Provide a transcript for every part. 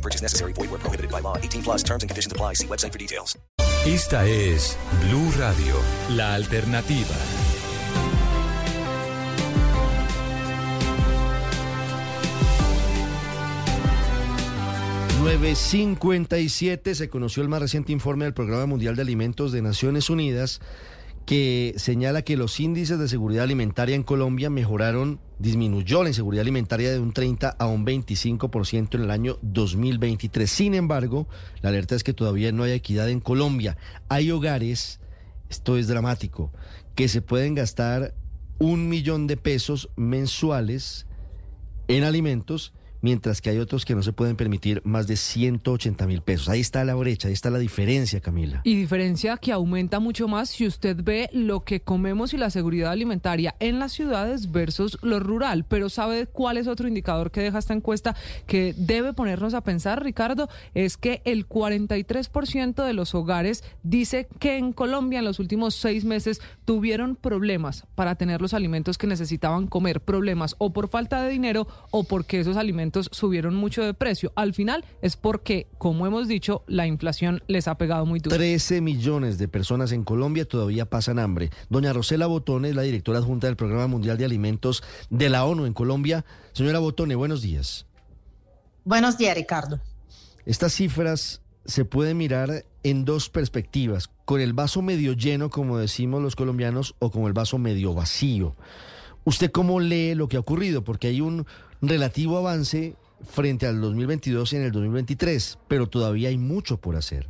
No purchase necessary. Void where prohibited by law. 18 plus terms and conditions apply. See website for details. Esta es Blue Radio, la alternativa. ...957 se conoció el más reciente informe del Programa Mundial de Alimentos de Naciones Unidas que señala que los índices de seguridad alimentaria en Colombia mejoraron, disminuyó la inseguridad alimentaria de un 30 a un 25% en el año 2023. Sin embargo, la alerta es que todavía no hay equidad en Colombia. Hay hogares, esto es dramático, que se pueden gastar un millón de pesos mensuales en alimentos mientras que hay otros que no se pueden permitir más de 180 mil pesos. Ahí está la brecha, ahí está la diferencia, Camila. Y diferencia que aumenta mucho más si usted ve lo que comemos y la seguridad alimentaria en las ciudades versus lo rural. Pero ¿sabe cuál es otro indicador que deja esta encuesta que debe ponernos a pensar, Ricardo? Es que el 43% de los hogares dice que en Colombia en los últimos seis meses tuvieron problemas para tener los alimentos que necesitaban comer. Problemas o por falta de dinero o porque esos alimentos subieron mucho de precio. Al final es porque, como hemos dicho, la inflación les ha pegado muy duro. 13 millones de personas en Colombia todavía pasan hambre. Doña Rosela Botone es la directora adjunta del Programa Mundial de Alimentos de la ONU en Colombia. Señora Botone, buenos días. Buenos días, Ricardo. Estas cifras se pueden mirar en dos perspectivas, con el vaso medio lleno, como decimos los colombianos, o con el vaso medio vacío. ¿Usted cómo lee lo que ha ocurrido? Porque hay un relativo avance frente al 2022 y en el 2023, pero todavía hay mucho por hacer.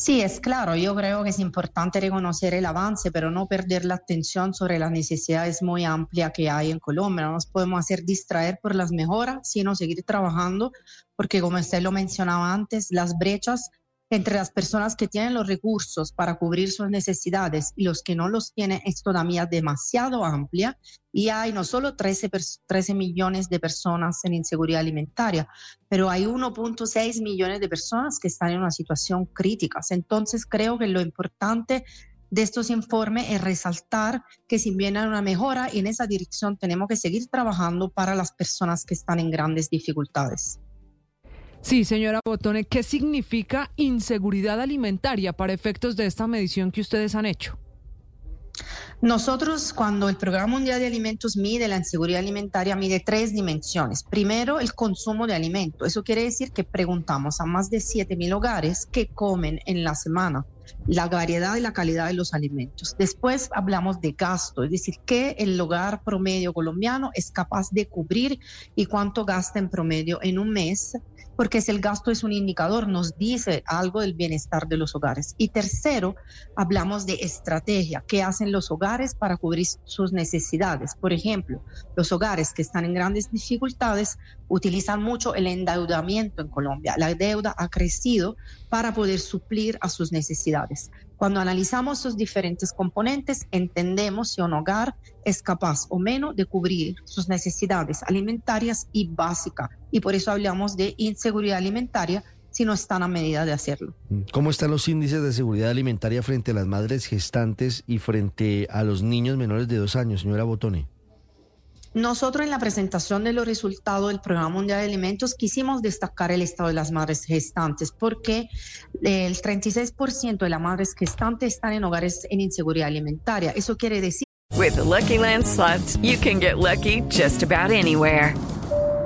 Sí, es claro, yo creo que es importante reconocer el avance, pero no perder la atención sobre las necesidades muy amplias que hay en Colombia. No nos podemos hacer distraer por las mejoras, sino seguir trabajando, porque como usted lo mencionaba antes, las brechas entre las personas que tienen los recursos para cubrir sus necesidades y los que no los tienen es todavía demasiado amplia y hay no solo 13, 13 millones de personas en inseguridad alimentaria, pero hay 1.6 millones de personas que están en una situación crítica. Entonces creo que lo importante de estos informes es resaltar que si bien hay una mejora en esa dirección tenemos que seguir trabajando para las personas que están en grandes dificultades. Sí, señora Botone, ¿qué significa inseguridad alimentaria para efectos de esta medición que ustedes han hecho? Nosotros, cuando el Programa Mundial de Alimentos mide la inseguridad alimentaria, mide tres dimensiones. Primero, el consumo de alimentos. Eso quiere decir que preguntamos a más de 7 mil hogares qué comen en la semana, la variedad y la calidad de los alimentos. Después hablamos de gasto, es decir, qué el hogar promedio colombiano es capaz de cubrir y cuánto gasta en promedio en un mes porque si el gasto es un indicador, nos dice algo del bienestar de los hogares. Y tercero, hablamos de estrategia, qué hacen los hogares para cubrir sus necesidades. Por ejemplo, los hogares que están en grandes dificultades utilizan mucho el endeudamiento en Colombia. La deuda ha crecido para poder suplir a sus necesidades. Cuando analizamos esos diferentes componentes, entendemos si un hogar es capaz o menos de cubrir sus necesidades alimentarias y básicas. Y por eso hablamos de inseguridad alimentaria si no están a medida de hacerlo. ¿Cómo están los índices de seguridad alimentaria frente a las madres gestantes y frente a los niños menores de dos años, señora Botone? Nosotros en la presentación de los resultados del Programa Mundial de Alimentos quisimos destacar el estado de las madres gestantes porque el 36% de las madres gestantes están en hogares en inseguridad alimentaria. Eso quiere decir With Lucky Land you can get lucky just about anywhere.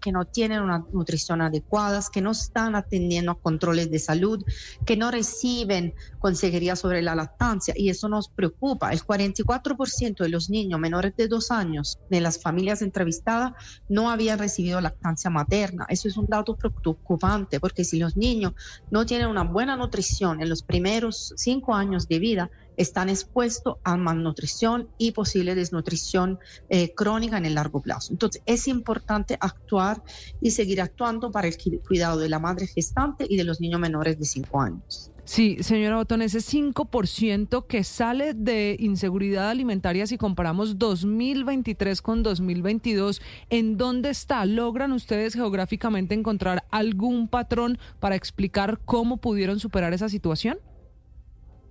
Que no tienen una nutrición adecuada, que no están atendiendo a controles de salud, que no reciben consejería sobre la lactancia y eso nos preocupa. El 44% de los niños menores de dos años de las familias entrevistadas no habían recibido lactancia materna. Eso es un dato preocupante porque si los niños no tienen una buena nutrición en los primeros cinco años de vida, están expuestos a malnutrición y posible desnutrición eh, crónica en el largo plazo. Entonces, es importante actuar y seguir actuando para el cuidado de la madre gestante y de los niños menores de 5 años. Sí, señora Botón, ese 5% que sale de inseguridad alimentaria si comparamos 2023 con 2022, ¿en dónde está? ¿Logran ustedes geográficamente encontrar algún patrón para explicar cómo pudieron superar esa situación?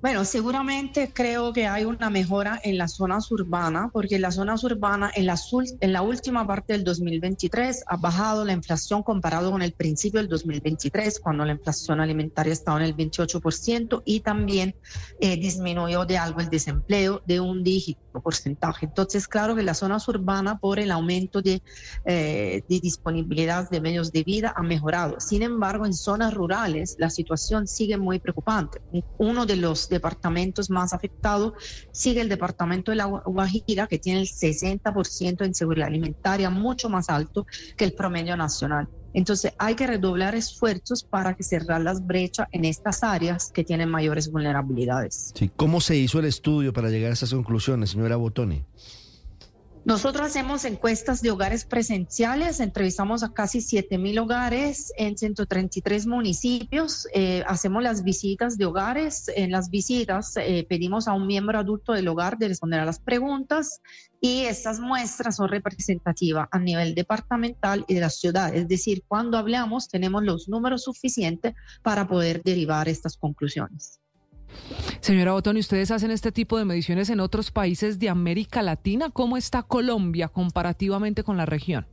Bueno, seguramente creo que hay una mejora en las zonas urbanas, porque en las zonas urbanas, en la, en la última parte del 2023, ha bajado la inflación comparado con el principio del 2023, cuando la inflación alimentaria estaba en el 28%, y también eh, disminuyó de algo el desempleo de un dígito porcentaje. Entonces, claro que las zonas urbanas, por el aumento de, eh, de disponibilidad de medios de vida, ha mejorado. Sin embargo, en zonas rurales, la situación sigue muy preocupante. Uno de los departamentos más afectados sigue el departamento de la Guajira, que tiene el 60% de inseguridad alimentaria, mucho más alto que el promedio nacional. Entonces hay que redoblar esfuerzos para que cerrar las brechas en estas áreas que tienen mayores vulnerabilidades. Sí. ¿Cómo se hizo el estudio para llegar a esas conclusiones, señora Botoni? Nosotros hacemos encuestas de hogares presenciales, entrevistamos a casi 7 mil hogares en 133 municipios, eh, hacemos las visitas de hogares, en las visitas eh, pedimos a un miembro adulto del hogar de responder a las preguntas y estas muestras son representativas a nivel departamental y de la ciudad, es decir, cuando hablamos tenemos los números suficientes para poder derivar estas conclusiones. Señora Botoni, ustedes hacen este tipo de mediciones en otros países de América Latina. ¿Cómo está Colombia comparativamente con la región?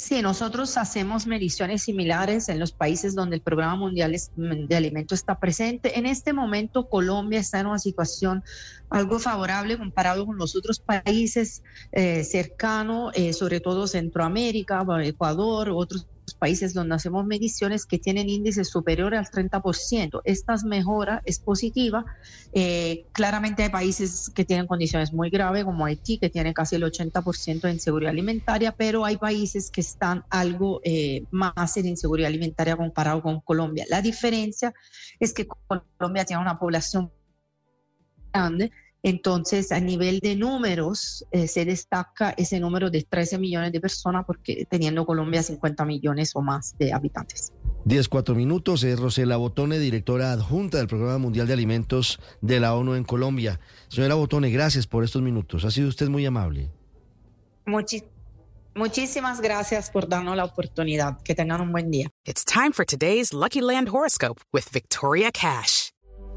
Sí, nosotros hacemos mediciones similares en los países donde el Programa Mundial de Alimentos está presente. En este momento Colombia está en una situación algo favorable comparado con los otros países eh, cercanos, eh, sobre todo Centroamérica, Ecuador, otros países donde hacemos mediciones que tienen índices superiores al 30%. Estas mejoras es positiva. Eh, claramente hay países que tienen condiciones muy graves, como Haití, que tiene casi el 80% de inseguridad alimentaria, pero hay países que están algo eh, más en inseguridad alimentaria comparado con Colombia. La diferencia es que Colombia tiene una población grande entonces, a nivel de números, eh, se destaca ese número de 13 millones de personas, porque teniendo Colombia 50 millones o más de habitantes. 10, 4 minutos. Es Rosela Botone, directora adjunta del Programa Mundial de Alimentos de la ONU en Colombia. Señora Botone, gracias por estos minutos. Ha sido usted muy amable. muchísimas gracias por darnos la oportunidad. Que tengan un buen día. It's time for today's Lucky Land horoscope with Victoria Cash.